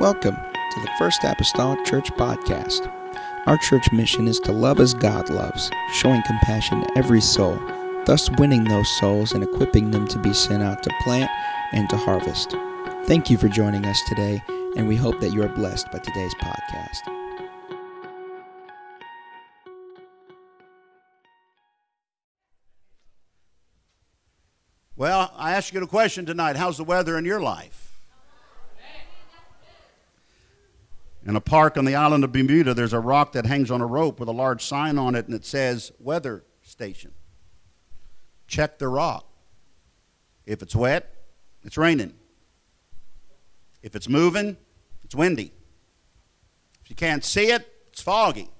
Welcome to the First Apostolic Church Podcast. Our church mission is to love as God loves, showing compassion to every soul, thus winning those souls and equipping them to be sent out to plant and to harvest. Thank you for joining us today, and we hope that you are blessed by today's podcast. Well, I ask you a question tonight. How's the weather in your life? In a park on the island of Bermuda, there's a rock that hangs on a rope with a large sign on it, and it says Weather Station. Check the rock. If it's wet, it's raining. If it's moving, it's windy. If you can't see it, it's foggy.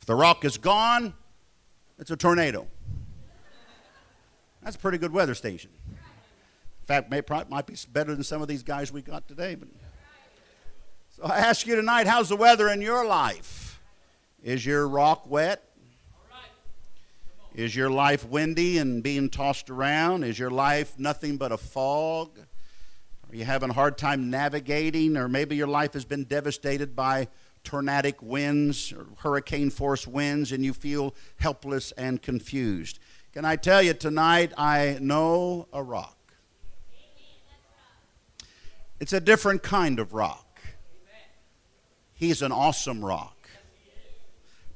If the rock is gone, it's a tornado. That's a pretty good weather station. In fact, may, might be better than some of these guys we got today. But so I ask you tonight, how's the weather in your life? Is your rock wet? Is your life windy and being tossed around? Is your life nothing but a fog? Are you having a hard time navigating? Or maybe your life has been devastated by tornadic winds or hurricane force winds and you feel helpless and confused. Can I tell you tonight, I know a rock. It's a different kind of rock. He's an awesome rock.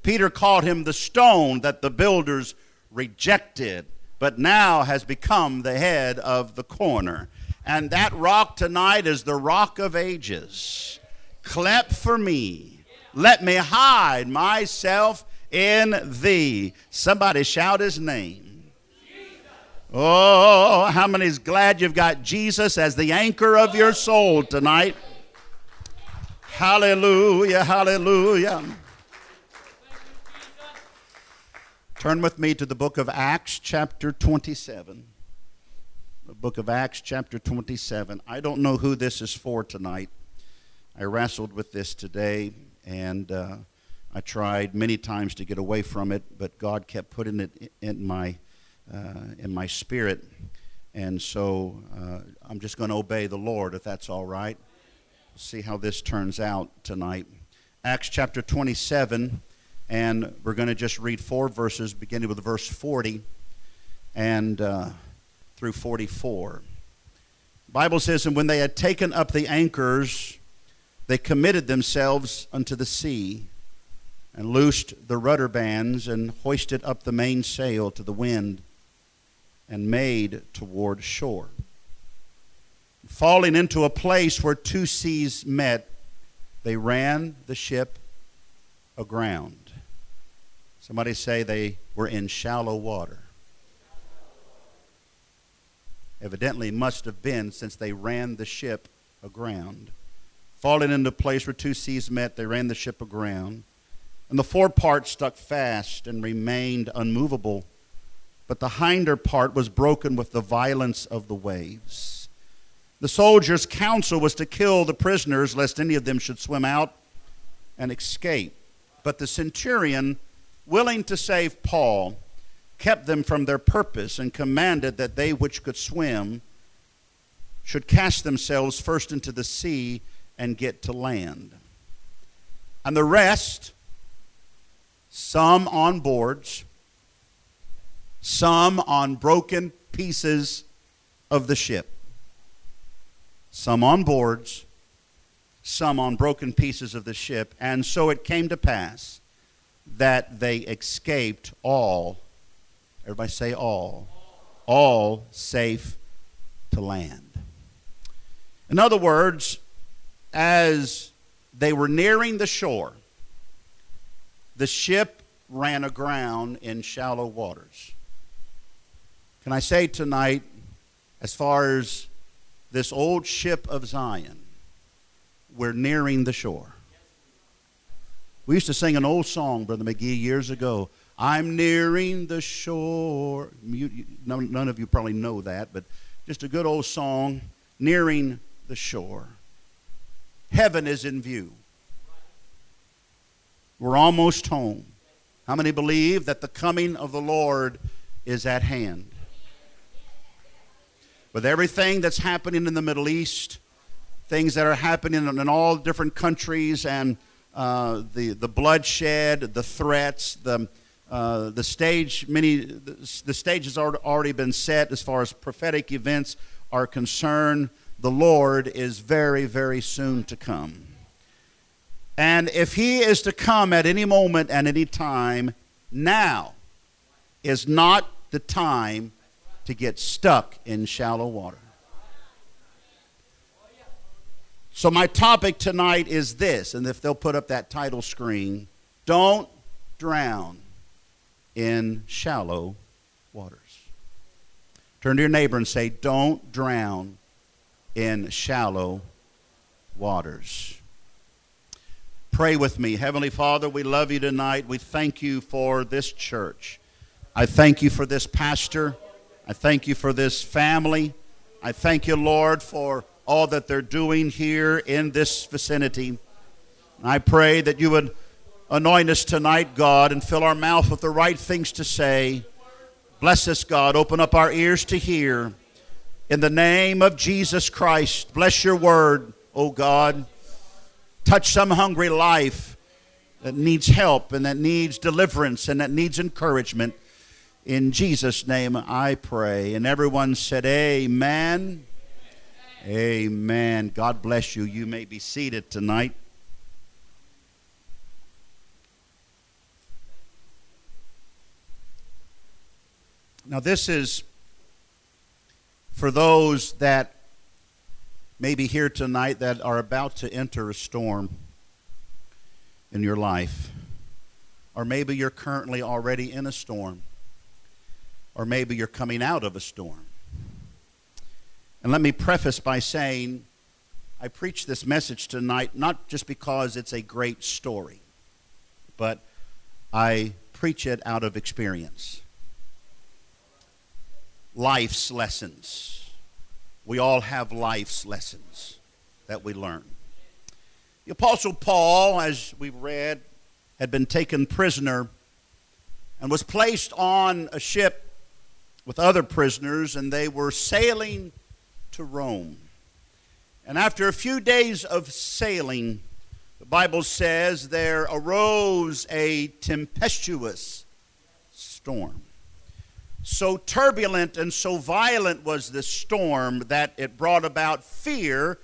Peter called him the stone that the builders rejected, but now has become the head of the corner. And that rock tonight is the rock of ages. Clap for me. Let me hide myself in thee. Somebody shout his name. Oh, how many's glad you've got Jesus as the anchor of your soul tonight? Hallelujah, hallelujah. Turn with me to the book of Acts, chapter 27. The book of Acts, chapter 27. I don't know who this is for tonight. I wrestled with this today, and uh, I tried many times to get away from it, but God kept putting it in my, uh, in my spirit. And so uh, I'm just going to obey the Lord if that's all right see how this turns out tonight. Acts chapter 27, and we're going to just read four verses, beginning with verse 40 and uh, through 44. Bible says, And when they had taken up the anchors, they committed themselves unto the sea, and loosed the rudder bands, and hoisted up the mainsail to the wind, and made toward shore falling into a place where two seas met, they ran the ship aground. Somebody say they were in shallow water. Evidently, must have been since they ran the ship aground. Falling into a place where two seas met, they ran the ship aground. And the fore part stuck fast and remained unmovable, but the hinder part was broken with the violence of the waves. The soldiers' counsel was to kill the prisoners, lest any of them should swim out and escape. But the centurion, willing to save Paul, kept them from their purpose and commanded that they which could swim should cast themselves first into the sea and get to land. And the rest, some on boards, some on broken pieces of the ship some on boards, some on broken pieces of the ship. And so it came to pass that they escaped all, everybody say all, all safe to land. In other words, as they were nearing the shore, the ship ran aground in shallow waters. Can I say tonight, as far as this old ship of Zion, we're nearing the shore. We used to sing an old song, Brother McGee, years ago. I'm nearing the shore. None, of you probably know that, but just a good old song, nearing the shore. Heaven is in view. We're almost home. How many believe that the coming of the Lord is at hand? With everything that's happening in the Middle East, things that are happening in, all different countries and uh, the, the bloodshed, the threats, the, uh, the stage, many, the, the stage has already been set as far as prophetic events are concerned. The Lord is very, very soon to come. And if He is to come at any moment and any time, now is not the time to get stuck in shallow water. So, my topic tonight is this, and if they'll put up that title screen don't drown in shallow waters. Turn to your neighbor and say, Don't drown in shallow waters. Pray with me. Heavenly Father, we love you tonight. We thank you for this church. I thank you for this pastor. I thank you for this family. I thank you, Lord, for all that they're doing here in this vicinity. I pray that you would anoint us tonight, God, and fill our mouth with the right things to say. Bless us, God. Open up our ears to hear. In the name of Jesus Christ, bless your word, O God. Touch some hungry life that needs help and that needs deliverance and that needs encouragement. In Jesus' name I pray. And everyone said, Amen. Amen. God bless you. You may be seated tonight. Now, this is for those that may be here tonight that are about to enter a storm in your life. Or maybe you're currently already in a storm. Or maybe you're coming out of a storm. And let me preface by saying I preach this message tonight not just because it's a great story, but I preach it out of experience. Life's lessons. We all have life's lessons that we learn. The Apostle Paul, as we read, had been taken prisoner and was placed on a ship with other prisoners, and they were sailing to Rome. And after a few days of sailing, the Bible says there arose a tempestuous storm. So turbulent and so violent was this storm that it brought about fear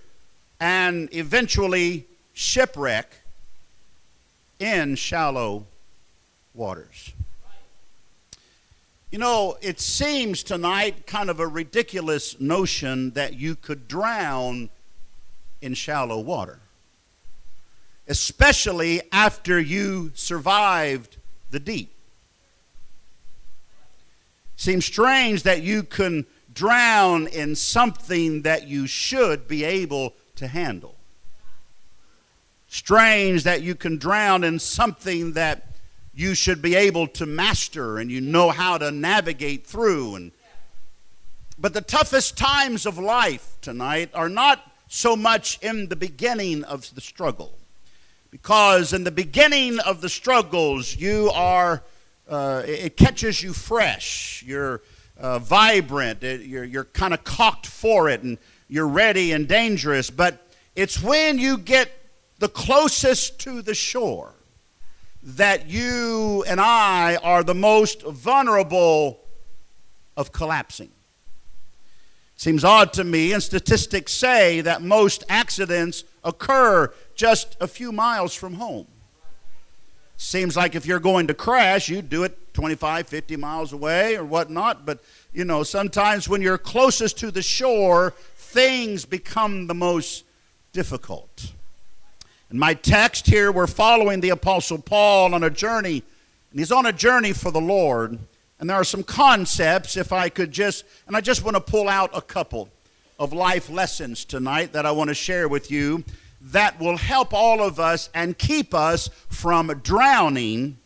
and eventually shipwreck in shallow waters. You know, it seems tonight kind of a ridiculous notion that you could drown in shallow water, especially after you survived the deep. Seems strange that you can drown in something that you should be able to handle. Strange that you can drown in something that you should be able to master and you know how to navigate through. And but the toughest times of life tonight are not so much in the beginning of the struggle. Because in the beginning of the struggles you are uh, it catches you fresh. You're uh, vibrant. It, you're, you're kind of cocked for it and you're ready and dangerous. But it's when you get the closest to the shore that you and I are the most vulnerable of collapsing. Seems odd to me, and statistics say that most accidents occur just a few miles from home. Seems like if you're going to crash, you'd do it 25, 50 miles away or whatnot, but you know, sometimes when you're closest to the shore, things become the most difficult. In my text here, we're following the Apostle Paul on a journey, and he's on a journey for the Lord. And there are some concepts, if I could just, and I just want to pull out a couple of life lessons tonight that I want to share with you that will help all of us and keep us from drowning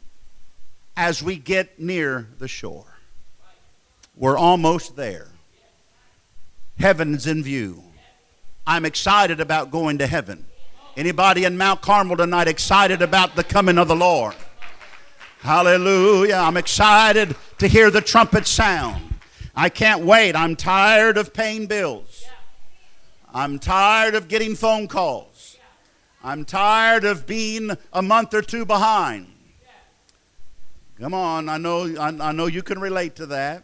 as we get near the shore. We're almost there. Heaven's in view. I'm excited about going to heaven. Anybody in Mount Carmel tonight excited about the coming of the Lord? Hallelujah. I'm excited to hear the trumpet sound. I can't wait. I'm tired of paying bills. I'm tired of getting phone calls. I'm tired of being a month or two behind. Come on, I know, I, know you can relate to that.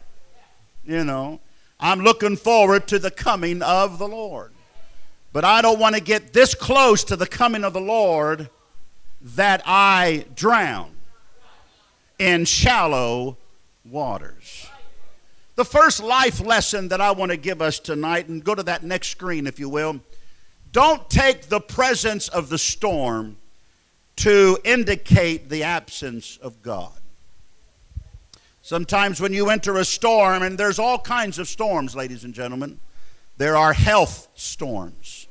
You know, I'm looking forward to the coming of the Lord. But I don't want to get this close to the coming of the Lord that I drown in shallow waters. The first life lesson that I want to give us tonight, and go to that next screen if you will. Don't take the presence of the storm to indicate the absence of God. Sometimes when you enter a storm, and there's all kinds of storms, ladies and gentlemen, there are health storms,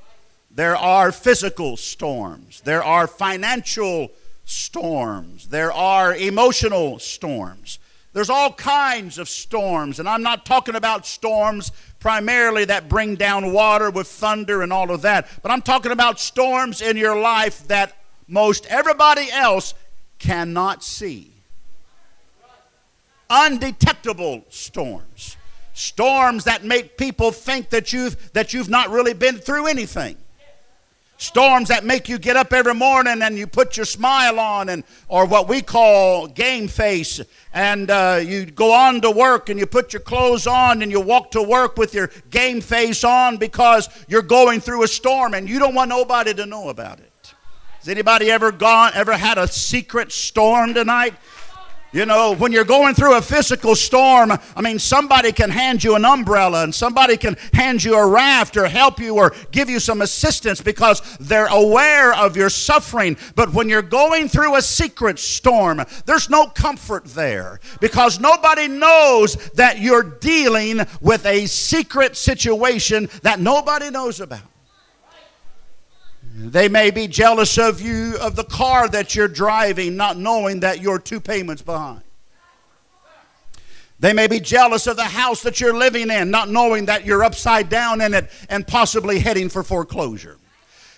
there are physical storms, there are financial storms, there are emotional storms. There's all kinds of storms, and I'm not talking about storms primarily that bring down water with thunder and all of that, but I'm talking about storms in your life that most everybody else cannot see undetectable storms. Storms that make people think that you've, that you've not really been through anything. Storms that make you get up every morning and you put your smile on, and or what we call game face, and uh, you go on to work and you put your clothes on and you walk to work with your game face on because you're going through a storm and you don't want nobody to know about it. Has anybody ever gone, ever had a secret storm tonight? You know, when you're going through a physical storm, I mean, somebody can hand you an umbrella and somebody can hand you a raft or help you or give you some assistance because they're aware of your suffering. But when you're going through a secret storm, there's no comfort there because nobody knows that you're dealing with a secret situation that nobody knows about. They may be jealous of you, of the car that you're driving, not knowing that you're two payments behind. They may be jealous of the house that you're living in, not knowing that you're upside down in it and possibly heading for foreclosure.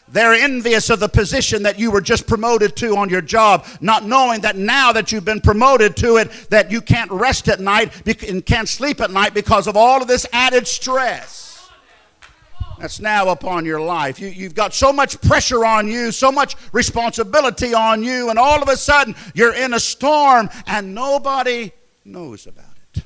They're envious of the position that you were just promoted to on your job, not knowing that now that you've been promoted to it, that you can't rest at night and can't sleep at night because of all of this added stress that's now upon your life. You, you've got so much pressure on you, so much responsibility on you, and all of a sudden you're in a storm and nobody knows about it.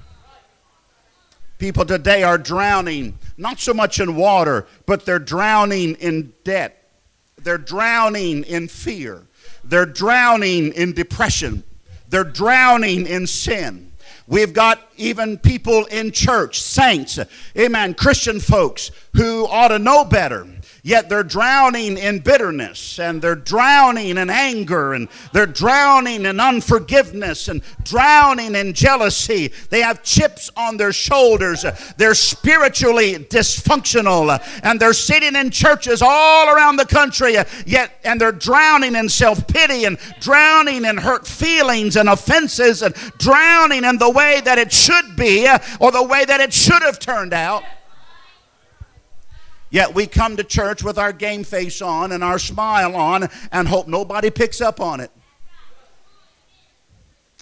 People today are drowning, not so much in water, but they're drowning in debt. They're drowning in fear. They're drowning in depression. They're drowning in sin. We've got even people in church, saints, amen, Christian folks who ought to know better Yet they're drowning in bitterness and they're drowning in anger and they're drowning in unforgiveness and drowning in jealousy. They have chips on their shoulders. They're spiritually dysfunctional and they're sitting in churches all around the country yet and they're drowning in self-pity and drowning in hurt feelings and offenses and drowning in the way that it should be or the way that it should have turned out. Yet we come to church with our game face on and our smile on and hope nobody picks up on it.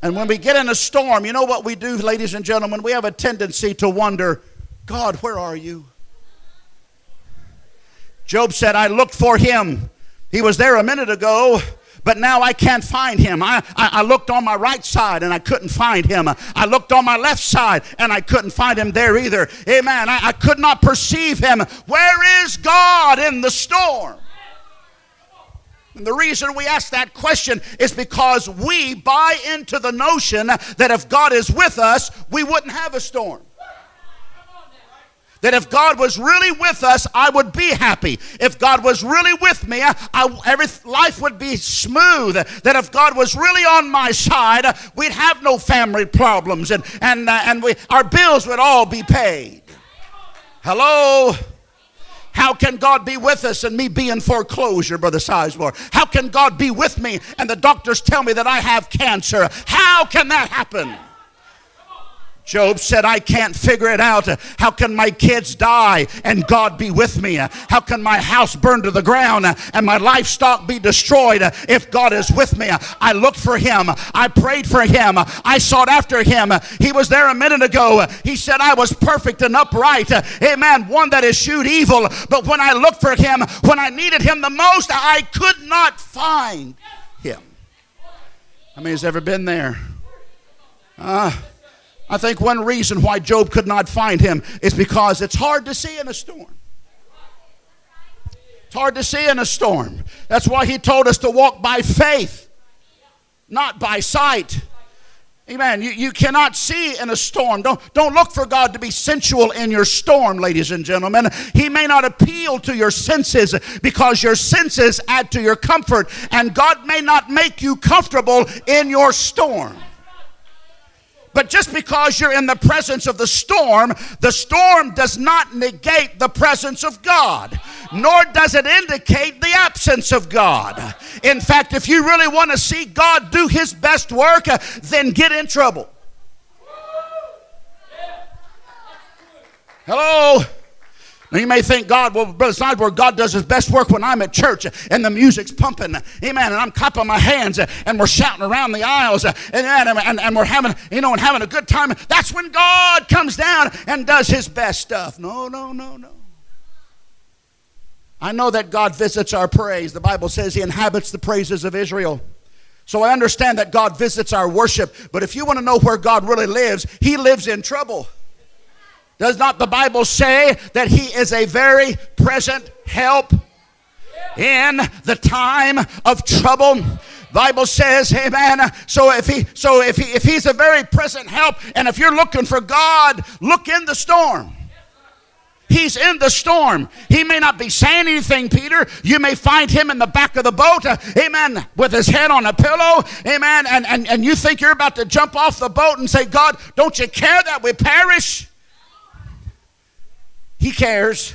And when we get in a storm, you know what we do, ladies and gentlemen? We have a tendency to wonder, God, where are you? Job said, I looked for him. He was there a minute ago, but now I can't find him. I, I, I, looked on my right side and I couldn't find him. I looked on my left side and I couldn't find him there either. Amen. I, I could not perceive him. Where is God in the storm? And the reason we ask that question is because we buy into the notion that if God is with us, we wouldn't have a storm. That if God was really with us, I would be happy. If God was really with me, I, every life would be smooth. That if God was really on my side, we'd have no family problems, and and uh, and we, our bills would all be paid. Hello. How can God be with us and me be in foreclosure, Brother Sizemore? How can God be with me and the doctors tell me that I have cancer? How can that happen? Job said, I can't figure it out. How can my kids die and God be with me? How can my house burn to the ground and my livestock be destroyed if God is with me? I looked for him. I prayed for him. I sought after him. He was there a minute ago. He said, I was perfect and upright. Amen. One that eschewed evil. But when I looked for him, when I needed him the most, I could not find him. I mean, has ever been there? Ah. Uh, I think one reason why Job could not find him is because it's hard to see in a storm. It's hard to see in a storm. That's why he told us to walk by faith, not by sight. Amen. You, you cannot see in a storm. Don't, don't look for God to be sensual in your storm, ladies and gentlemen. He may not appeal to your senses because your senses add to your comfort, and God may not make you comfortable in your storm. But just because you're in the presence of the storm, the storm does not negate the presence of God, nor does it indicate the absence of God. In fact, if you really want to see God do his best work, uh, then get in trouble. Hello? Now you may think God, well, Brother Sizemore, God does his best work when I'm at church and the music's pumping. Amen. And I'm clapping my hands and we're shouting around the aisles and, and, and, and we're having, you know, and having a good time. That's when God comes down and does his best stuff. No, no, no, no. I know that God visits our praise. The Bible says he inhabits the praises of Israel. So I understand that God visits our worship. But if you want to know where God really lives, he lives in trouble. Does not the Bible say that he is a very present help in the time of trouble? Bible says, Amen. So if he so if he if he's a very present help, and if you're looking for God, look in the storm. He's in the storm. He may not be saying anything, Peter. You may find him in the back of the boat, uh, amen, with his head on a pillow, amen, and, and, and you think you're about to jump off the boat and say, God, don't you care that we perish? He cares.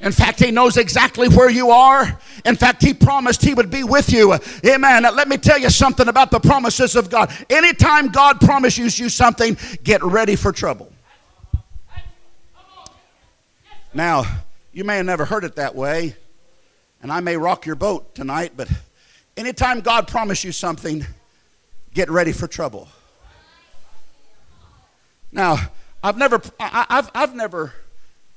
In fact, He knows exactly where you are. In fact, He promised He would be with you. Amen. Let me tell you something about the promises of God. Anytime God promises you something, get ready for trouble. Now, you may have never heard it that way, and I may rock your boat tonight, but anytime God promises you something, get ready for trouble. Now, I've never, I, have I've never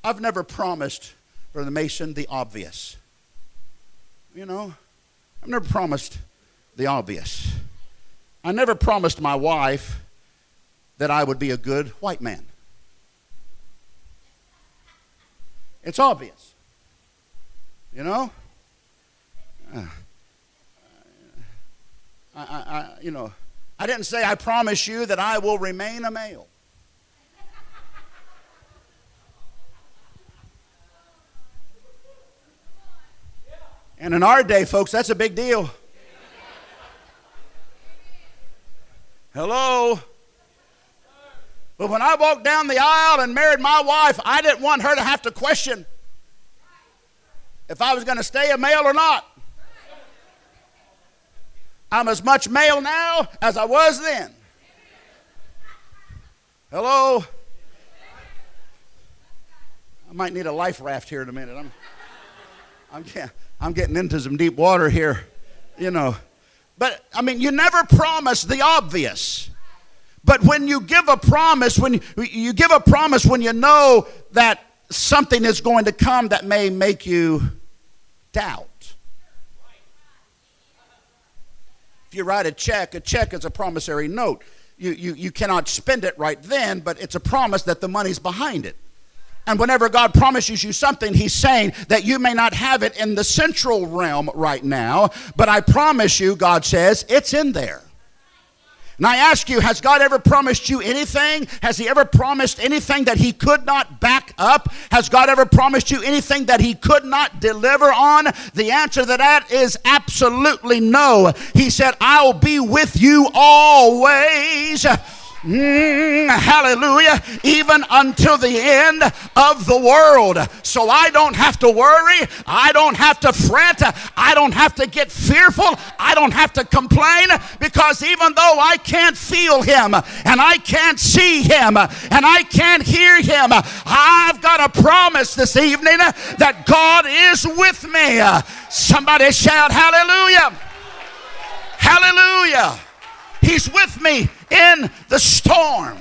I've never promised, Brother Mason, the obvious. You know, I've never promised the obvious. I never promised my wife that I would be a good white man. It's obvious. You know? Uh, I, I, I, you know, I didn't say, I promise you that I will remain a male. And in our day, folks, that's a big deal. Hello? But when I walked down the aisle and married my wife, I didn't want her to have to question if I was going to stay a male or not. I'm as much male now as I was then. Hello? I might need a life raft here in a minute. I'm, I'm, I'm getting into some deep water here, you know. But I mean, you never promise the obvious. But when you give a promise, when you, you give a promise when you know that something is going to come that may make you doubt. If you write a check, a check is a promissory note. You, you, you cannot spend it right then, but it's a promise that the money's behind it. And whenever God promises you something, He's saying that you may not have it in the central realm right now, but I promise you, God says, it's in there. And I ask you, has God ever promised you anything? Has He ever promised anything that He could not back up? Has God ever promised you anything that He could not deliver on? The answer to that is absolutely no. He said, I'll be with you always Mm, hallelujah. Even until the end of the world. So I don't have to worry. I don't have to fret. I don't have to get fearful. I don't have to complain because even though I can't feel him and I can't see him and I can't hear him, I've got a promise this evening that God is with me. Somebody shout hallelujah. Hallelujah. He's with me in the storm.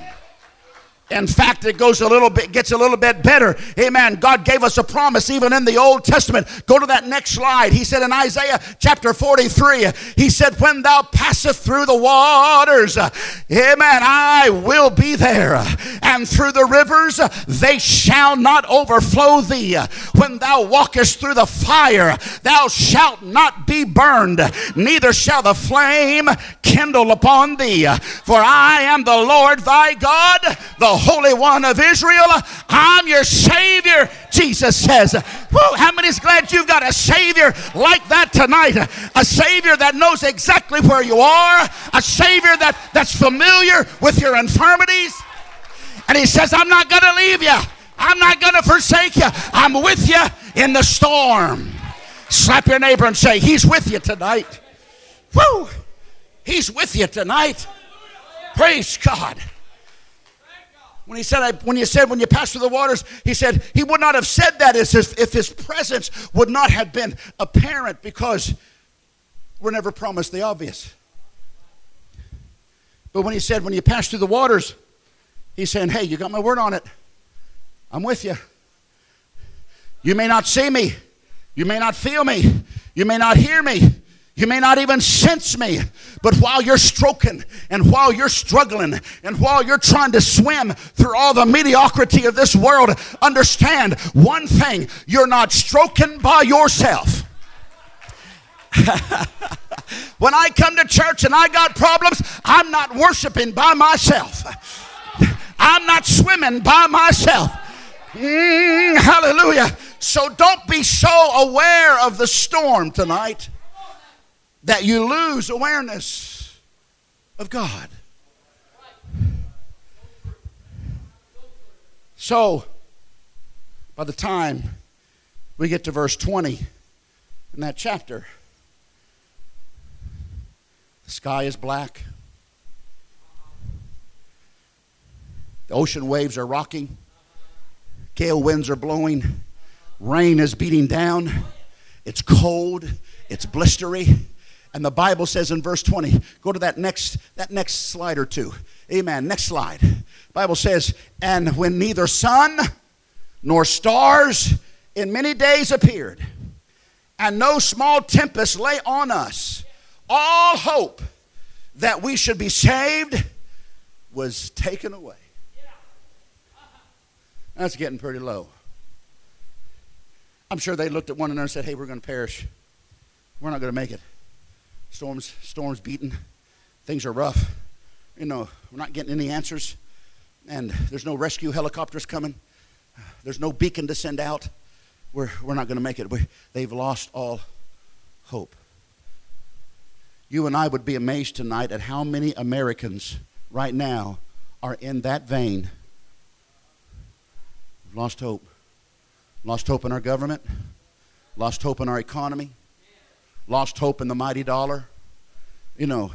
In fact, it goes a little bit, gets a little bit better. Amen. God gave us a promise even in the Old Testament. Go to that next slide. He said in Isaiah chapter 43, He said, When thou passeth through the waters, Amen, I will be there. And through the rivers, they shall not overflow thee. When thou walkest through the fire, thou shalt not be burned, neither shall the flame kindle upon thee. For I am the Lord thy God, the Holy One of Israel. I'm your Savior, Jesus says. Woo, how many's glad you've got a Savior like that tonight? A Savior that knows exactly where you are, a Savior that, that's familiar with your infirmities. And He says, I'm not going to leave you, I'm not going to forsake you. I'm with you in the storm. Slap your neighbor and say, He's with you tonight. Woo! He's with you tonight. Praise God. When he said, when you said, when you pass through the waters, he said, he would not have said that if, if his presence would not have been apparent because we're never promised the obvious. But when he said, when you pass through the waters, he's saying, hey, you got my word on it. I'm with you. You may not see me. You may not feel me. You may not hear me. You may not even sense me, but while you're stroking and while you're struggling and while you're trying to swim through all the mediocrity of this world, understand one thing you're not stroking by yourself. when I come to church and I got problems, I'm not worshiping by myself. I'm not swimming by myself. Mm, hallelujah. So don't be so aware of the storm tonight that you lose awareness of God. So, by the time we get to verse 20 in that chapter, the sky is black. The ocean waves are rocking. Gale winds are blowing. Rain is beating down. It's cold. It's blistery. And the Bible says in verse 20, go to that next, that next slide or two. Amen. Next slide. Bible says, and when neither sun nor stars in many days appeared, and no small tempest lay on us, all hope that we should be saved was taken away. That's getting pretty low. I'm sure they looked at one another and said, Hey, we're going to perish. We're not going to make it. Storms, storms beating. Things are rough. You know, we're not getting any answers. And there's no rescue helicopters coming. There's no beacon to send out. We're, we're not going to make it. We, they've lost all hope. You and I would be amazed tonight at how many Americans right now are in that vein. Lost hope. Lost hope in our government. Lost hope in our economy lost hope in the mighty dollar. You know,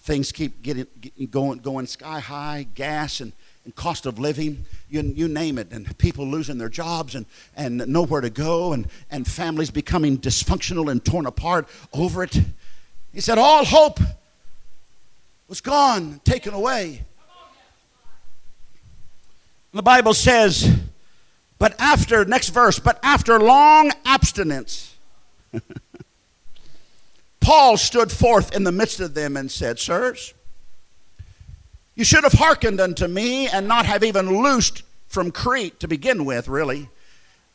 things keep getting, going, going sky high, gas and, and cost of living, you, you name it, and people losing their jobs and, and nowhere to go, and, and families becoming dysfunctional and torn apart over it. He said, All hope was gone, taken away. And the Bible says, but after, next verse, but after long abstinence, Paul stood forth in the midst of them and said, Sirs, you should have hearkened unto me and not have even loosed from Crete to begin with, really,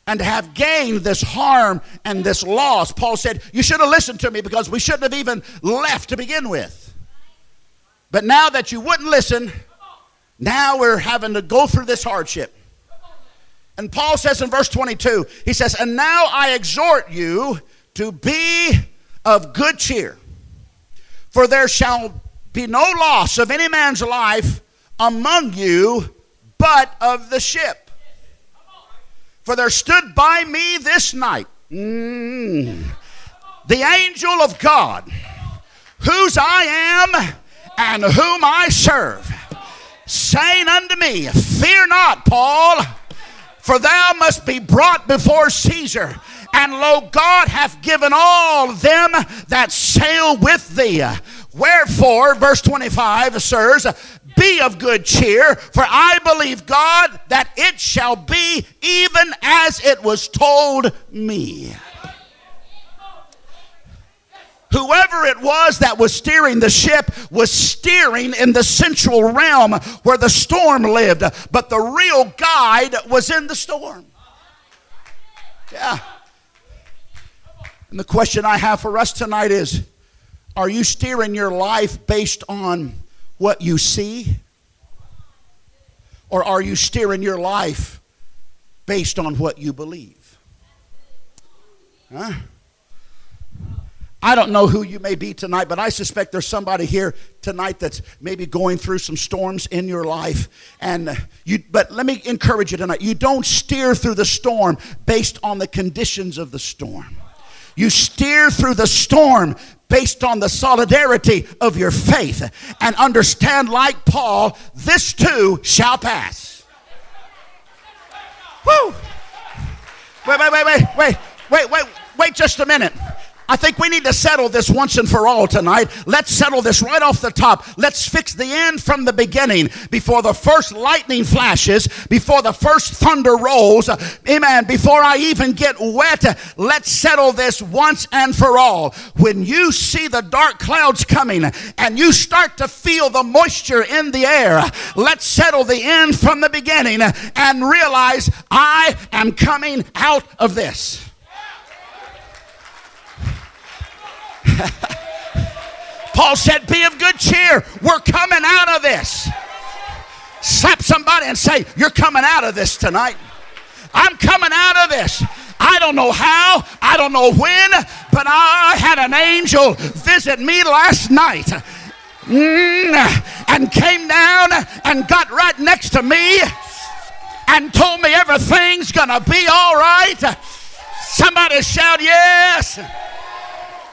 and to have gained this harm and this loss. Paul said, You should have listened to me because we shouldn't have even left to begin with. But now that you wouldn't listen, now we're having to go through this hardship. And Paul says in verse 22, he says, And now I exhort you to be of good cheer, for there shall be no loss of any man's life among you but of the ship. For there stood by me this night mm, the angel of God, whose I am and whom I serve, saying unto me, Fear not, Paul, for thou must be brought before Caesar. And lo, God hath given all them that sail with thee. Wherefore, verse 25, sirs, be of good cheer, for I believe God that it shall be even as it was told me. Whoever it was that was steering the ship was steering in the central realm where the storm lived, but the real guide was in the storm. Yeah. And the question I have for us tonight is Are you steering your life based on what you see? Or are you steering your life based on what you believe? Huh? I don't know who you may be tonight, but I suspect there's somebody here tonight that's maybe going through some storms in your life. And you, but let me encourage you tonight. You don't steer through the storm based on the conditions of the storm. You steer through the storm based on the solidarity of your faith and understand, like Paul, this too shall pass. Woo! Wait, wait, wait, wait, wait, wait, wait, wait just a minute. I think we need to settle this once and for all tonight. Let's settle this right off the top. Let's fix the end from the beginning before the first lightning flashes, before the first thunder rolls. Amen. Before I even get wet, let's settle this once and for all. When you see the dark clouds coming and you start to feel the moisture in the air, let's settle the end from the beginning and realize I am coming out of this. Paul said, Be of good cheer. We're coming out of this. Slap somebody and say, You're coming out of this tonight. I'm coming out of this. I don't know how, I don't know when, but I had an angel visit me last night. Mm, and came down and got right next to me and told me everything's gonna be all right. Somebody shout, Yes.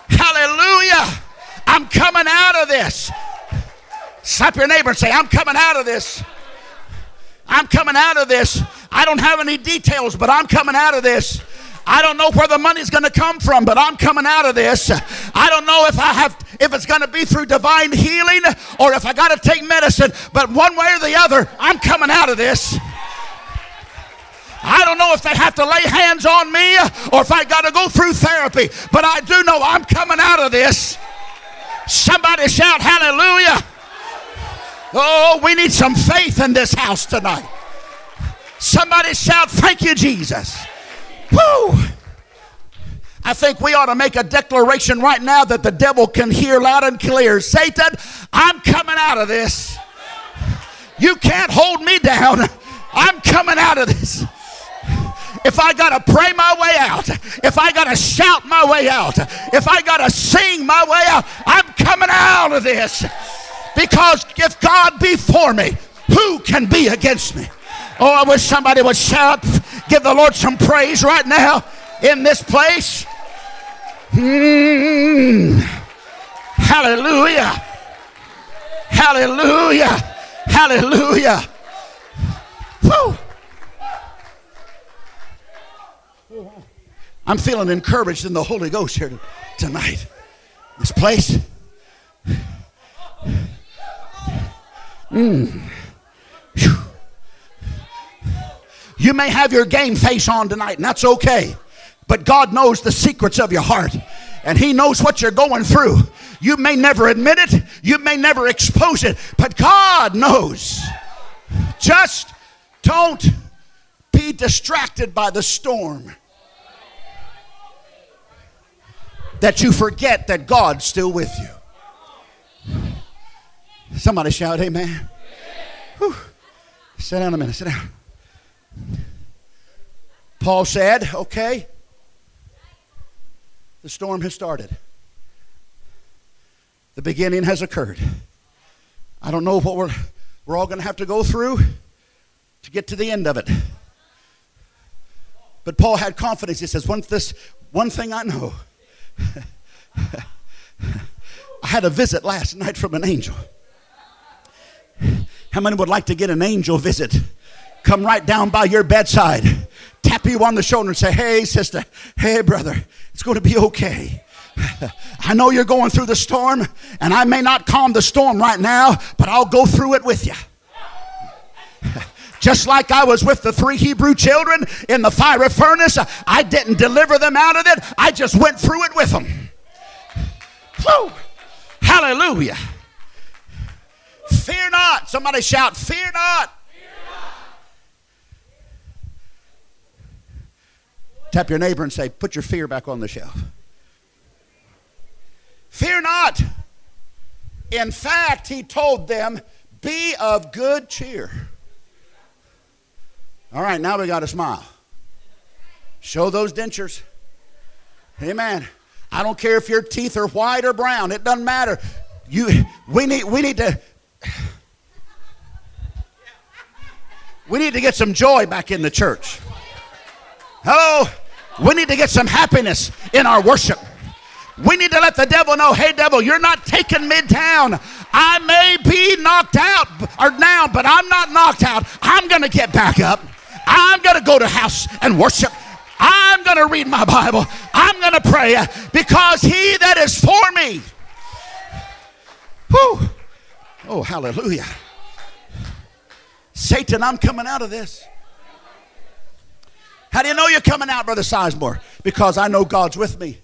Hallelujah. I'm coming out of this. Slap your neighbor and say, I'm coming out of this. I'm coming out of this. I don't have any details, but I'm coming out of this. I don't know where the money's going to come from, but I'm coming out of this. I don't know if I have if it's going to be through divine healing or if I got to take medicine, but one way or the other, I'm coming out of this. I don't know if they have to lay hands on me or if I got to go through therapy, but I do know I'm coming out of this. Somebody shout hallelujah. Oh, we need some faith in this house tonight. Somebody shout, Thank you, Jesus. Woo! I think we ought to make a declaration right now that the devil can hear loud and clear. Satan, I'm coming out of this. You can't hold me down. I'm coming out of this if I got to pray my way out, if I got to shout my way out, if I got to sing my way out, I'm coming out of this. Because if God be for me, who can be against me? Oh, I wish somebody would shout, give the Lord some praise right now in this place. Mm. Hallelujah. Hallelujah. Hallelujah. Woo. I'm feeling encouraged in the Holy Ghost here tonight. This place. Mm. You may have your game face on tonight, and that's okay. But God knows the secrets of your heart, and He knows what you're going through. You may never admit it, you may never expose it, but God knows. Just don't be distracted by the storm. That you forget that God's still with you. Somebody shout, Amen. Whew. Sit down a minute, sit down. Paul said, Okay, the storm has started. The beginning has occurred. I don't know what we're we're all going to have to go through to get to the end of it. But Paul had confidence. He says, one, this, one thing I know. I had a visit last night from an angel. How many would like to get an angel visit? Come right down by your bedside, tap you on the shoulder, and say, Hey, sister, hey, brother, it's going to be okay. I know you're going through the storm, and I may not calm the storm right now, but I'll go through it with you. Just like I was with the three Hebrew children in the fiery furnace, I didn't deliver them out of it, I just went through it with them. Woo! Hallelujah. Fear not. Somebody shout, Fear not. Tap your neighbor and say, Put your fear back on the shelf. Fear not. In fact, he told them, Be of good cheer. All right, now we got to smile. Show those dentures. Amen. I don't care if your teeth are white or brown. It doesn't matter. You, we need, we need to, we need to get some joy back in the church. Hello. We need to get some happiness in our worship. We need to let the devil know, hey, devil, you're not taking me down. I may be knocked out or down, but I'm not knocked out. I'm going to get back up. I'm going to go to house and worship. I'm going to read my Bible. I'm going to pray because he that is for me. Whew. Oh, hallelujah. Satan, I'm coming out of this. How do you know you're coming out, Brother Sizemore? Because I know God's with me.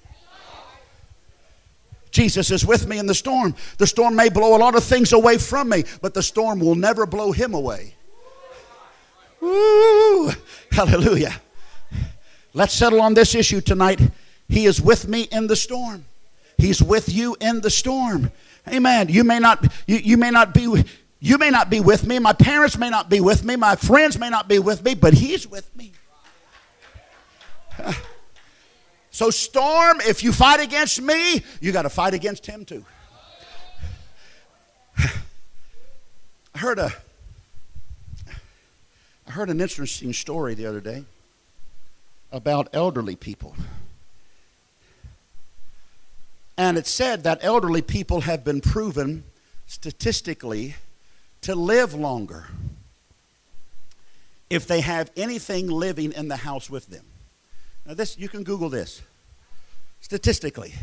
Jesus is with me in the storm. The storm may blow a lot of things away from me, but the storm will never blow him away. Woo! Hallelujah. Let's settle on this issue tonight. He is with me in the storm. He's with you in the storm. Amen. You may not you, you may not be you may not be with me. My parents may not be with me. My friends may not be with me, but he's with me. So, storm, if you fight against me, you got to fight against him too. I heard a heard an interesting story the other day about elderly people. And it said that elderly people have been proven statistically to live longer if they have anything living in the house with them. Now, this, you can Google this. Statistically,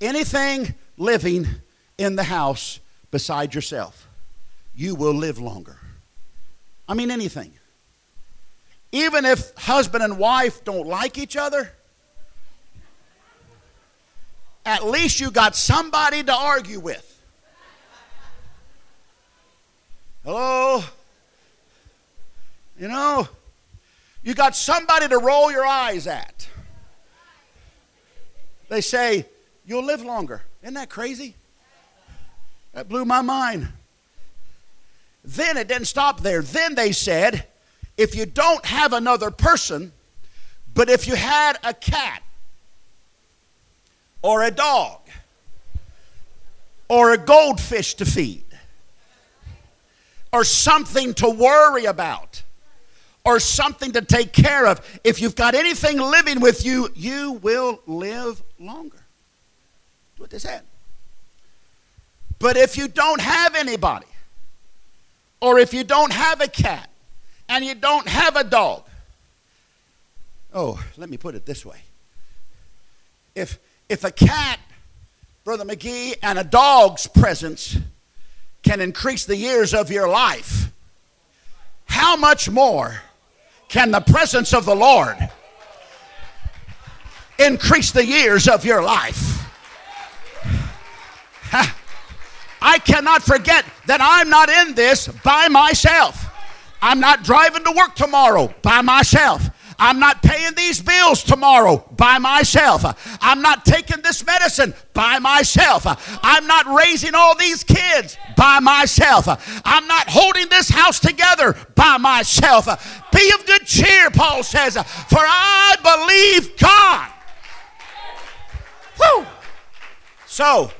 anything living in the house beside yourself, you will live longer. I mean, anything. Even if husband and wife don't like each other, at least you got somebody to argue with. Hello? You know, you got somebody to roll your eyes at. They say, You'll live longer. Isn't that crazy? That blew my mind. Then it didn't stop there. Then they said, If you don't have another person, but if you had a cat or a dog or a goldfish to feed or something to worry about, or something to take care of. If you've got anything living with you, you will live longer. That's what they said. But if you don't have anybody, or if you don't have a cat, and you don't have a dog, oh, let me put it this way. If, if a cat, Brother McGee, and a dog's presence can increase the years of your life, how much more can the presence of the Lord increase the years of your life? I cannot forget that I'm not in this by myself. I'm not driving to work tomorrow by myself. I'm not paying these bills tomorrow by myself. I'm not taking this medicine by myself. I'm not raising all these kids by myself. I'm not holding this house together by myself. Be of good cheer, Paul says, for I believe God. Woo! So,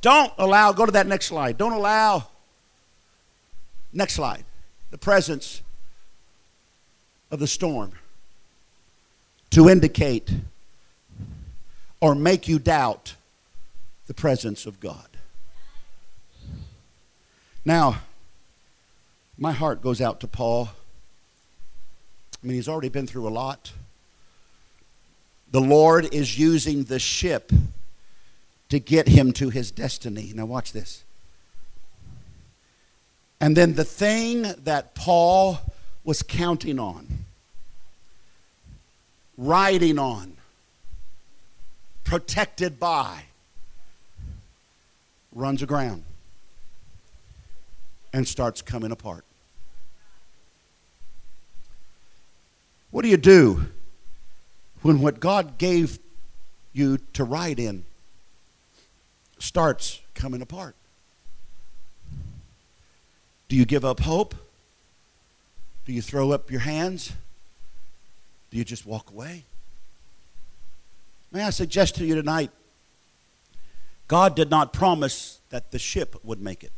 don't allow, go to that next slide. Don't allow Next slide. The presence of the storm to indicate or make you doubt the presence of God. Now, my heart goes out to Paul. I mean, he's already been through a lot. The Lord is using the ship to get him to his destiny. Now, watch this. And then the thing that Paul was counting on, riding on, protected by, runs aground and starts coming apart. What do you do when what God gave you to ride in starts coming apart? Do you give up hope? Do you throw up your hands? Do you just walk away? May I suggest to you tonight God did not promise that the ship would make it.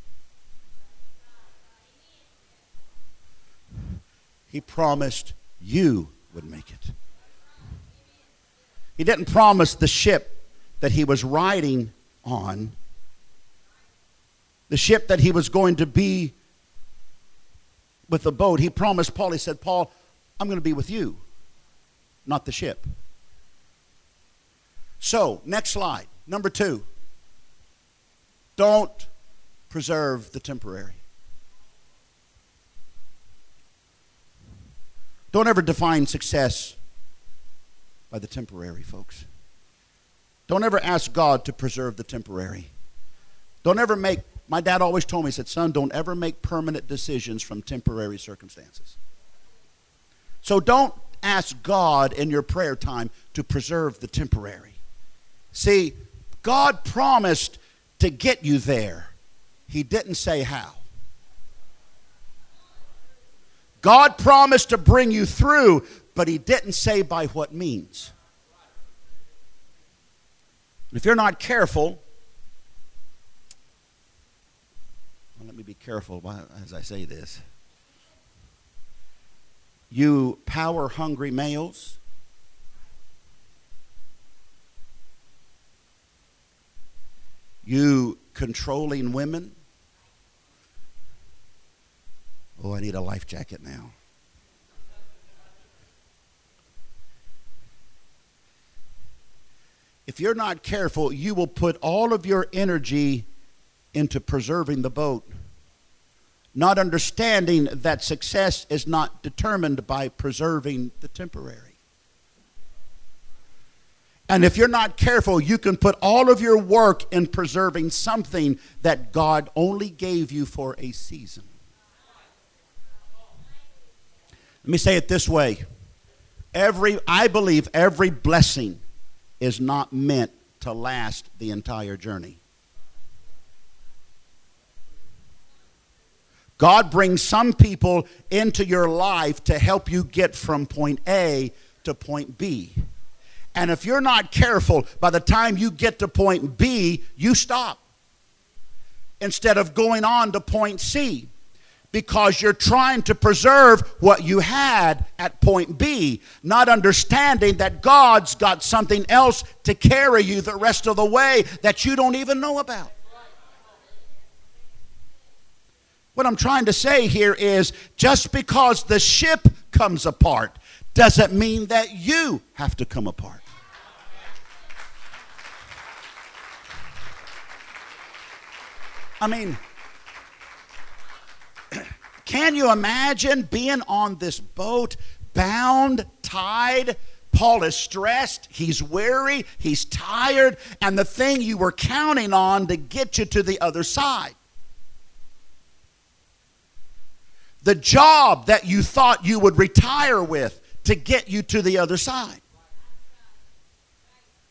He promised you would make it. He didn't promise the ship that he was riding on, the ship that he was going to be with the boat. He promised Paul, he said, Paul, I'm going to be with you, not the ship. So, next slide. Number two. Don't preserve the temporary. Don't ever define success by the temporary, folks. Don't ever ask God to preserve the temporary. Don't ever make, my dad always told me, he said, son, don't ever make permanent decisions from temporary circumstances. So don't ask God in your prayer time to preserve the temporary. See, God promised to get you there, He didn't say how. God promised to bring you through, but He didn't say by what means. If you're not careful, let me be careful as I say this. You power hungry males, you controlling women, Oh, I need a life jacket now. If you're not careful, you will put all of your energy into preserving the boat, not understanding that success is not determined by preserving the temporary. And if you're not careful, you can put all of your work in preserving something that God only gave you for a season. Let me say it this way. Every I believe every blessing is not meant to last the entire journey. God brings some people into your life to help you get from point A to point B. And if you're not careful, by the time you get to point B, you stop instead of going on to point C because you're trying to preserve what you had at point B, not understanding that God's got something else to carry you the rest of the way that you don't even know about. What I'm trying to say here is just because the ship comes apart doesn't mean that you have to come apart. I mean, can you imagine being on this boat, bound, tied? Paul is stressed, he's weary, he's tired, and the thing you were counting on to get you to the other side. The job that you thought you would retire with to get you to the other side.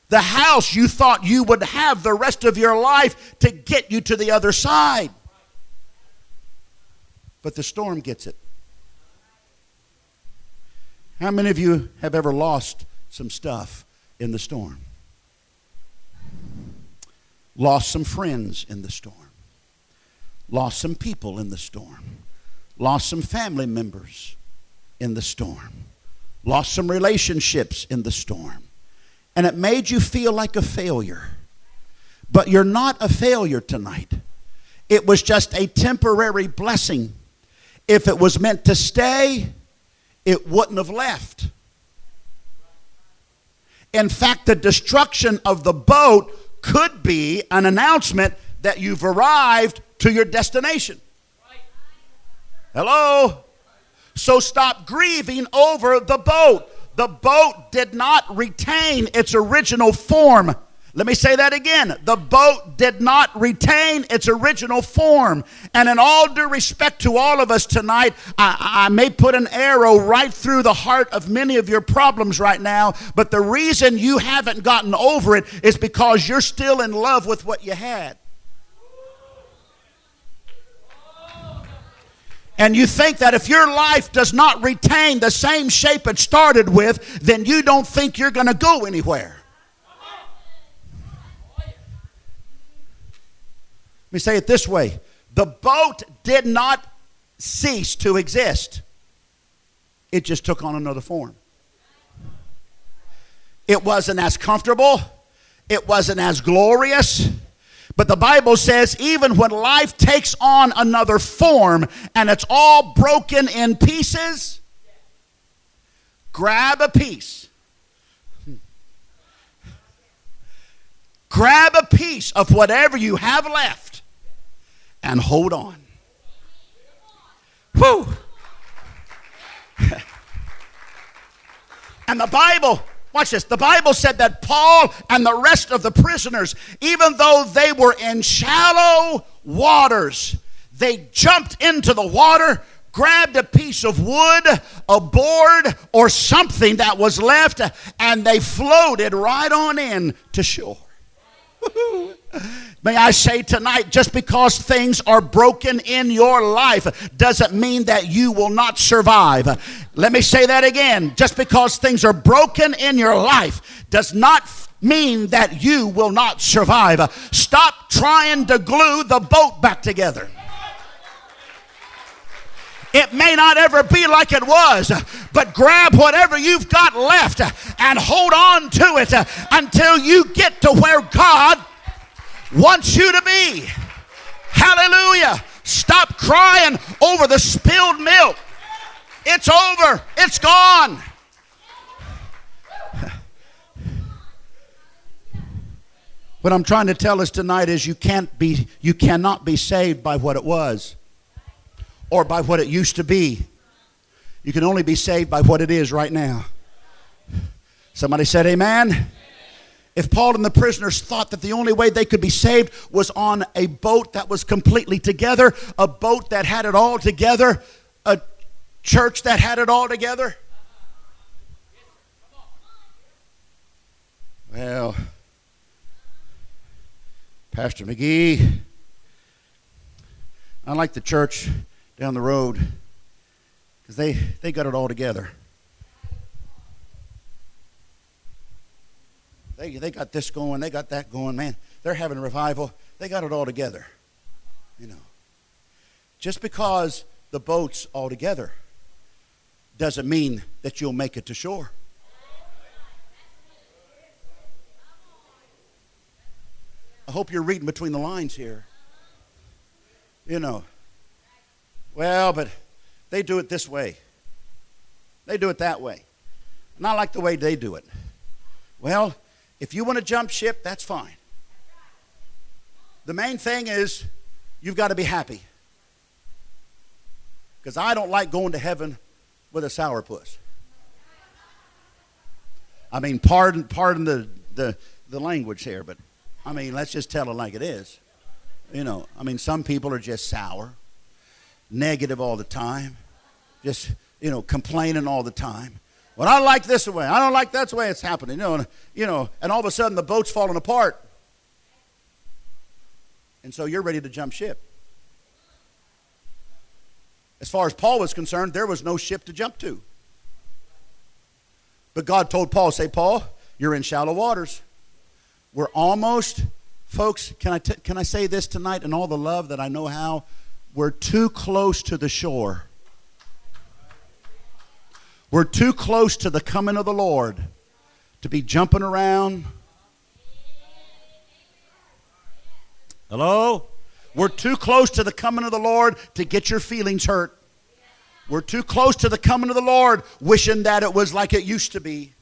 The house you thought you would have the rest of your life to get you to the other side but the storm gets it. How many of you have ever lost some stuff in the storm? Lost some friends in the storm. Lost some people in the storm. Lost some family members in the storm, lost some relationships in the storm, and it made you feel like a failure. But you're not a failure tonight. It was just a temporary blessing. If it was meant to stay, it wouldn't have left. In fact, the destruction of the boat could be an announcement that you've arrived to your destination. Hello? So stop grieving over the boat. The boat did not retain its original form. Let me say that again. The boat did not retain its original form. And in all due respect to all of us tonight, I, I, may put an arrow right through the heart of many of your problems right now. But the reason you haven't gotten over it is because you're still in love with what you had. And you think that if your life does not retain the same shape it started with, then you don't think you're going to go anywhere. Let me say it this way the boat did not cease to exist, it just took on another form. It wasn't as comfortable, it wasn't as glorious. But the Bible says, even when life takes on another form and it's all broken in pieces, grab a piece. Grab a piece of whatever you have left and hold on. Whew. and the Bible, watch this, the Bible said that Paul and the rest of the prisoners, even though they were in shallow waters, they jumped into the water grabbed a piece of wood, a board, or something that was left, and they floated right on in to shore. May I say tonight, just because things are broken in your life doesn't mean that you will not survive. Let me say that again. Just because things are broken in your life does not mean that you will not survive. Stop trying to glue the boat back together. It may not ever be like it was, but grab whatever you've got left and hold on to it until you get to where God wants you to be. Hallelujah. Stop crying over the spilled milk. It's over, it's gone. What I'm trying to tell us tonight is you can't be you cannot be saved by what it was or by what it used to be. You can only be saved by what it is right now. Somebody said amen. If Paul and the prisoners thought that the only way they could be saved was on a boat that was completely together, a boat that had it all together, a church that had it all together, well, Pastor McGee, I like the church down the road because they, they got it all together. They, they got this going, they got that going, man. They're having a revival. They got it all together. You know. Just because the boat's all together doesn't mean that you'll make it to shore. I hope you're reading between the lines here. You know. Well, but they do it this way. They do it that way. Not like the way they do it. Well, if you want to jump ship, that's fine. The main thing is you've got to be happy. Because I don't like going to heaven with a sourpuss. I mean, pardon, pardon the, the, the language here, but I mean, let's just tell it like it is. You know, I mean, some people are just sour, negative all the time, just, you know, complaining all the time. Well, I like this way. I don't like that's the way it's happening. You know, and, you know, and all of a sudden the boat's falling apart. And so you're ready to jump ship. As far as Paul was concerned, there was no ship to jump to. But God told Paul, say, Paul, you're in shallow waters. We're almost, folks, can I, t- can I say this tonight in all the love that I know how? we're too close to the shore. We're too close to the coming of the Lord to be jumping around. Hello? We're too close to the coming of the Lord to get your feelings hurt. We're too close to the coming of the Lord wishing that it was like it used to be.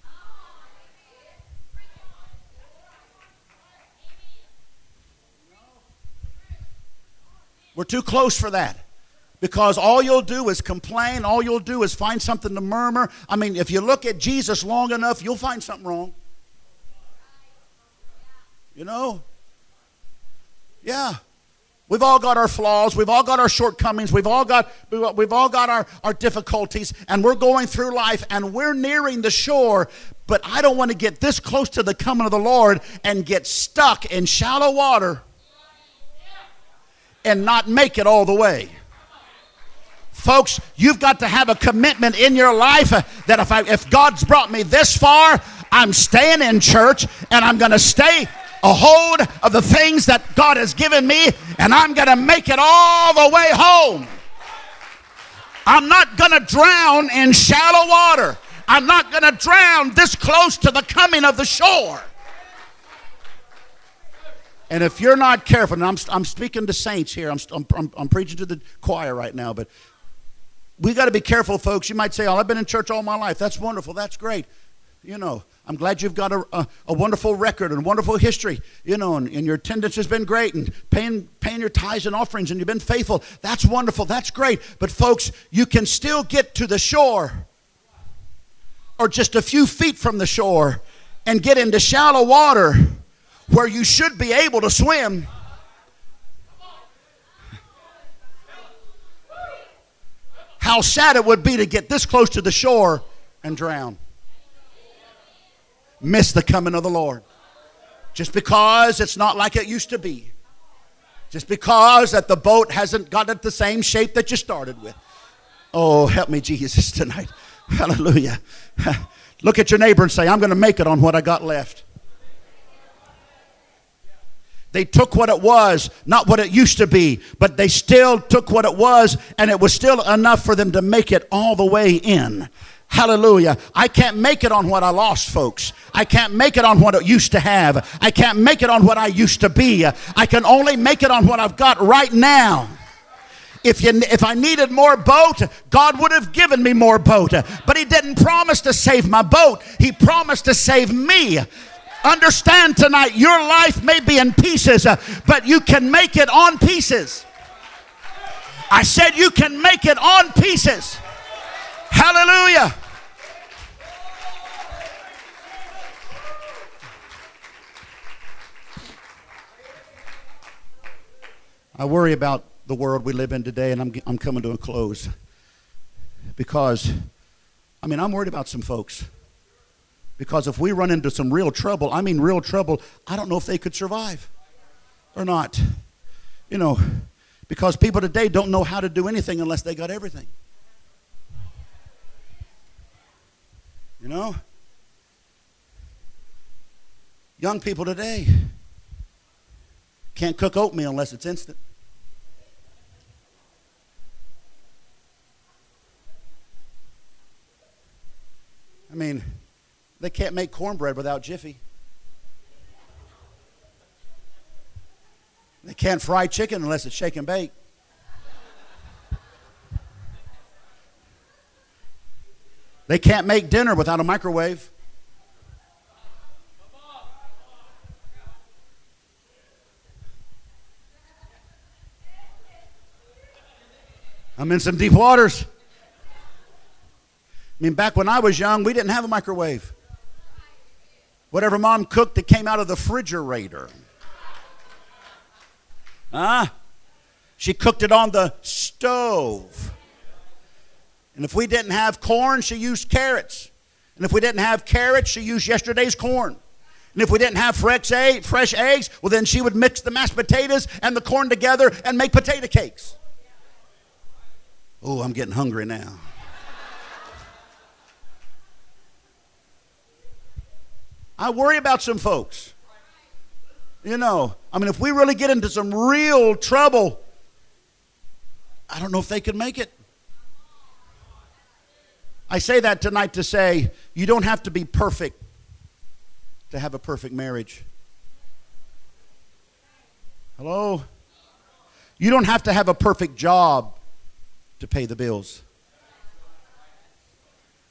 We're too close for that. Because all you'll do is complain, all you'll do is find something to murmur. I mean, if you look at Jesus long enough, you'll find something wrong. You know? Yeah. We've all got our flaws. We've all got our shortcomings. We've all got, we've all got our, our difficulties. And we're going through life and we're nearing the shore. But I don't want to get this close to the coming of the Lord and get stuck in shallow water and not make it all the way. Folks, you've got to have a commitment in your life that if, I, if God's brought me this far, I'm staying in church and I'm going to stay a hold of the things that God has given me and I'm going to make it all the way home. I'm not going to drown in shallow water. I'm not going to drown this close to the coming of the shore. And if you're not careful, and I'm, I'm speaking to saints here, I'm, I'm, I'm preaching to the choir right now, but we got to be careful, folks. You might say, Oh, I've been in church all my life. That's wonderful. That's great. You know, I'm glad you've got a, a, a wonderful record and wonderful history, you know, and, and, your attendance has been great and paying, paying your tithes and offerings and you've been faithful. That's wonderful. That's great. But, folks, you can still get to the shore or just a few feet from the shore and get into shallow water where you should be able to swim. How sad it would be to get this close to the shore and drown. Miss the coming of the Lord. Just because it's not like it used to be. Just because that the boat hasn't got it the same shape that you started with. Oh, help me, Jesus, tonight. Hallelujah. Look at your neighbor and say, I'm going to make it on what I got left. They took what it was, not what it used to be, but they still took what it was, and it was still enough for them to make it all the way in. Hallelujah. I can't make it on what I lost, folks. I can't make it on what it used to have. I can't make it on what I used to be. I can only make it on what I've got right now. If, you, if I needed more boat, God would have given me more boat. But He didn't promise to save my boat, He promised to save me. Understand tonight, your life may be in pieces, uh, but you can make it on pieces. I said you can make it on pieces. Hallelujah. I worry about the world we live in today, and I'm, I'm coming to a close. Because, I mean, I'm worried about some folks. Because if we run into some real trouble, I mean real trouble, I don't know if they could survive or not. You know, because people today don't know how to do anything unless they got everything. You know? Young people today can't cook oatmeal unless it's instant. I mean, they can't make cornbread without Jiffy. They can't fry chicken unless it's shake and bake. They can't make dinner without a microwave. I'm in some deep waters. I mean, back when I was young, we didn't have a microwave. Whatever mom cooked, it came out of the refrigerator. Huh? She cooked it on the stove. And if we didn't have corn, she used carrots. And if we didn't have carrots, she used yesterday's corn. And if we didn't have fresh, egg, fresh eggs, well, then she would mix the mashed potatoes and the corn together and make potato cakes. Oh, I'm getting hungry now. I worry about some folks. You know, I mean, if we really get into some real trouble, I don't know if they could make it. I say that tonight to say you don't have to be perfect to have a perfect marriage. Hello? You don't have to have a perfect job to pay the bills.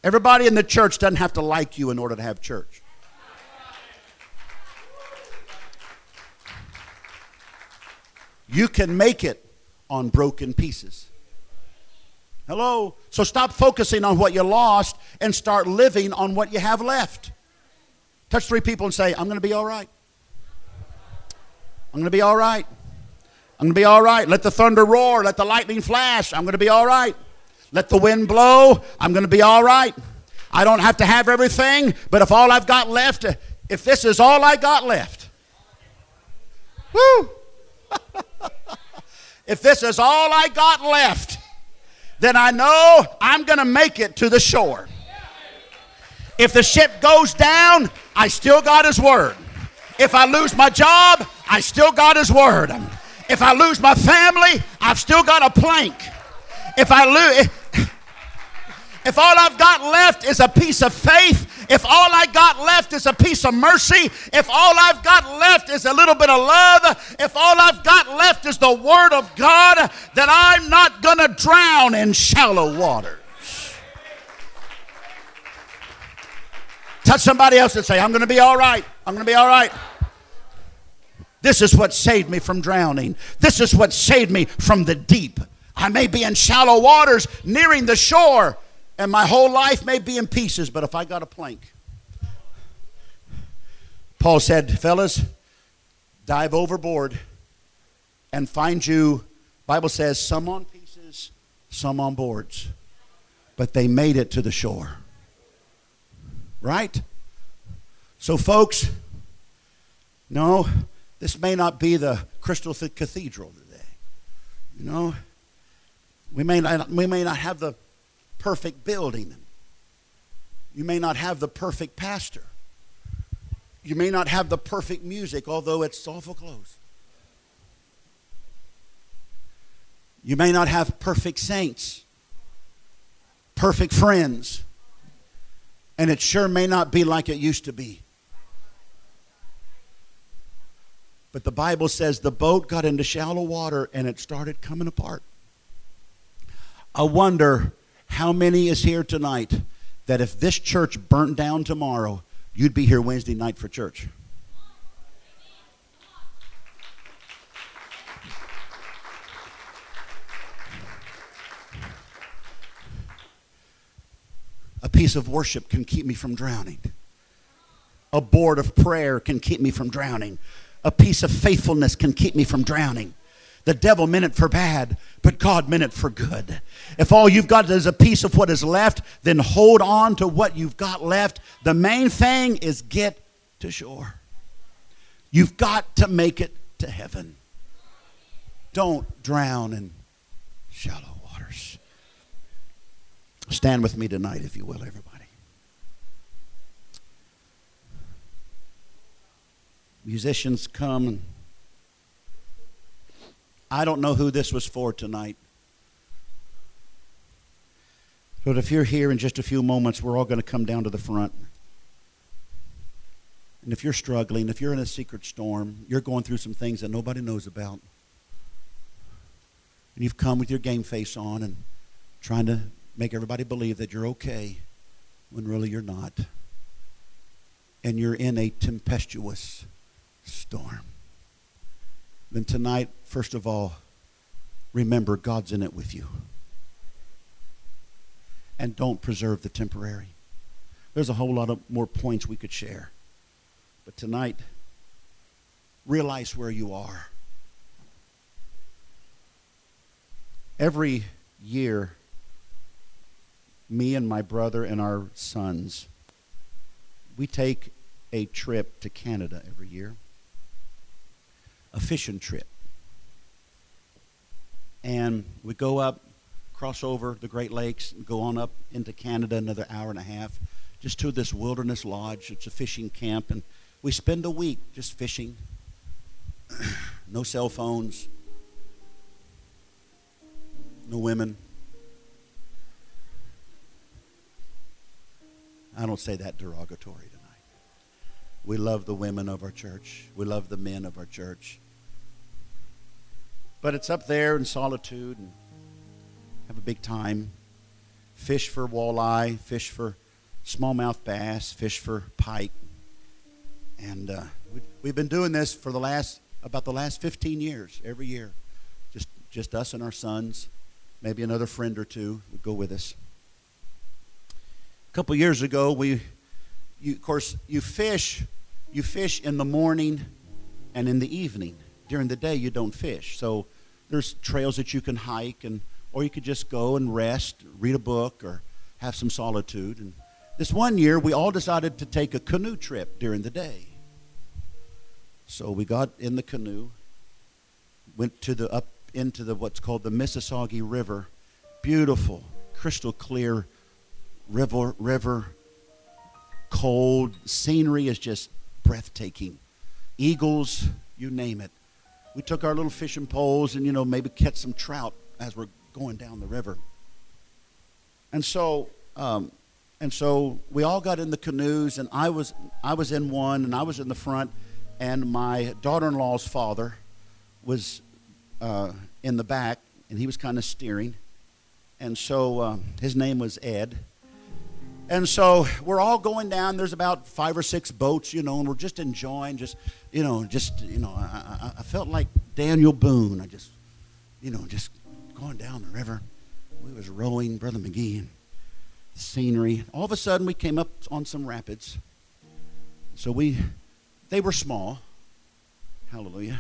Everybody in the church doesn't have to like you in order to have church. You can make it on broken pieces. Hello? So stop focusing on what you lost and start living on what you have left. Touch three people and say, I'm going to be all right. I'm going to be all right. I'm going to be all right. Let the thunder roar. Let the lightning flash. I'm going to be all right. Let the wind blow. I'm going to be all right. I don't have to have everything, but if all I've got left, if this is all I got left, whoo! if this is all I got left, then I know I'm going to make it to the shore. If the ship goes down, I still got His word. If I lose my job, I still got His word. If I lose my family, I've still got a plank. If I lose, if all I've got left is a piece of faith, if all I got left is a piece of mercy, if all I've got left is a little bit of love, if all I've got left is the Word of God, then I'm not going to drown in shallow waters. Touch somebody else and say, I'm going to be all right. I'm going to be all right. This is what saved me from drowning. This is what saved me from the deep. I may be in shallow waters nearing the shore, and my whole life may be in pieces, but if I got a plank, Paul said, fellas, dive overboard and find you, Bible says, some on pieces, some on boards. But they made it to the shore. Right? So, folks, no, this may not be the Crystal Cathedral today. You know, we may not, we may not have the perfect building. You may not have the perfect pastor. You may not have the perfect music, although it's awful close. You may not have perfect saints, perfect friends, and it sure may not be like it used to be. But the Bible says the boat got into shallow water and it started coming apart. I wonder how many is here tonight that if this church burnt down tomorrow, you'd be here Wednesday night for church? A piece of worship can keep me from drowning. A board of prayer can keep me from drowning. A piece of faithfulness can keep me from drowning. The devil meant it for bad, but God meant it for good. If all you've got is a piece of what is left, then hold on to what you've got left. The main thing is get to shore. You've got to make it to heaven. Don't drown in shallow waters. Stand with me tonight, if you will, everybody. Musicians come I don't know who this was for tonight. But if you're here in just a few moments, we're all going to come down to the front. And if you're struggling, if you're in a secret storm, you're going through some things that nobody knows about, and you've come with your game face on and trying to make everybody believe that you're okay when really you're not, and you're in a tempestuous storm then tonight, first of all, remember God's in it with you. And don't preserve the temporary. There's a whole lot of more points we could share. But tonight, realize where you are. Every year, me and my brother and our sons, we take a trip to Canada every year a fishing trip. And we go up, cross over the Great Lakes, and go on up into Canada another hour and a half, just to this wilderness lodge. It's a fishing camp, and we spend a week just fishing. no cell phones. No women. I don't say that derogatory tonight. We love the women of our church. We love the men of our church. But it's up there in solitude and have a big time. Fish for walleye, fish for smallmouth bass, fish for pike. And uh, we've been doing this for the last about the last 15 years, every year. Just just us and our sons, maybe another friend or two would go with us. A couple years ago, we, you, of course, you fish, you fish in the morning and in the evening. During the day, you don't fish. So there's trails that you can hike, and or you could just go and rest, read a book, or have some solitude. And this one year, we all decided to take a canoe trip during the day. So we got in the canoe, went to the up into the what's called the Mississauga River, beautiful, crystal clear river, river, cold scenery is just breathtaking. Eagles, you name it. We took our little fishing poles and you know maybe catch some trout as we're going down the river. And so, um, and so we all got in the canoes, and I was I was in one, and I was in the front, and my daughter-in-law's father was uh, in the back, and he was kind of steering. And so uh, his name was Ed. And so we're all going down. There's about five or six boats, you know, and we're just enjoying, just, you know, just, you know, I, I, I felt like Daniel Boone. I just, you know, just going down the river. We was rowing, Brother McGee, and the scenery. All of a sudden, we came up on some rapids. So we they were small. Hallelujah.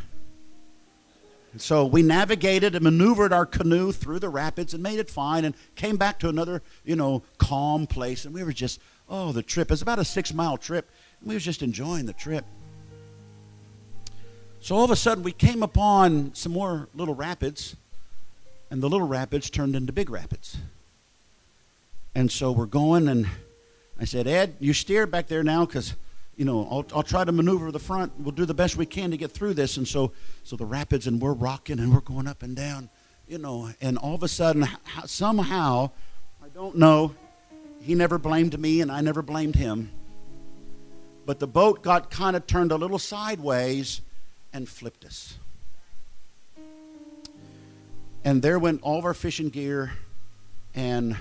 And so we navigated and maneuvered our canoe through the rapids and made it fine and came back to another, you know, calm place. And we were just, oh, the trip. It was about a six mile trip. And we were just enjoying the trip. So all of a sudden we came upon some more little rapids, and the little rapids turned into big rapids. And so we're going, and I said, Ed, you steer back there now because you know, I'll, I'll try to maneuver the front. We'll do the best we can to get through this. And so, so the rapids, and we're rocking and we're going up and down, you know, and all of a sudden, somehow, I don't know, he never blamed me and I never blamed him. But the boat got kind of turned a little sideways and flipped us. And there went all of our fishing gear and,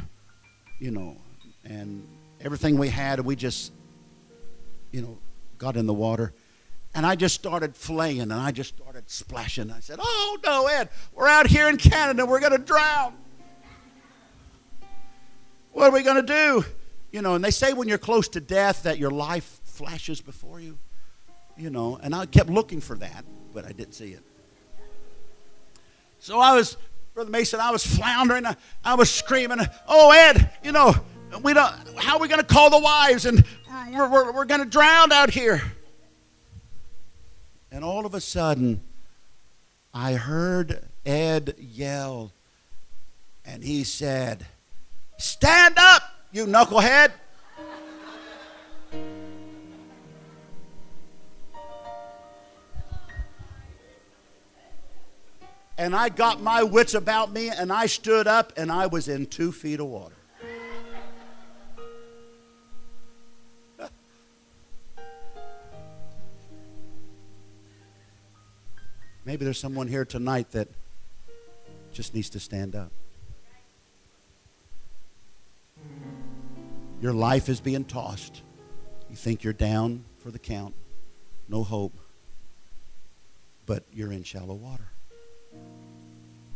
you know, and everything we had, we just you know, got in the water. And I just started flaying and I just started splashing. I said, Oh, no, Ed, we're out here in Canada. We're going to drown. What are we going to do? You know, and they say when you're close to death that your life flashes before you. You know, and I kept looking for that, but I didn't see it. So I was, Brother Mason, I was floundering. I was screaming, Oh, Ed, you know, we don't, how are we going to call the wives? And we're, we're, we're going to drown out here. And all of a sudden, I heard Ed yell, and he said, Stand up, you knucklehead. And I got my wits about me, and I stood up, and I was in two feet of water. Maybe there's someone here tonight that just needs to stand up. Your life is being tossed. You think you're down for the count, no hope, but you're in shallow water.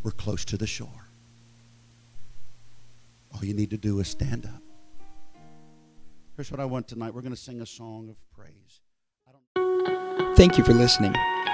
We're close to the shore. All you need to do is stand up. Here's what I want tonight. We're going to sing a song of praise. Thank you for listening.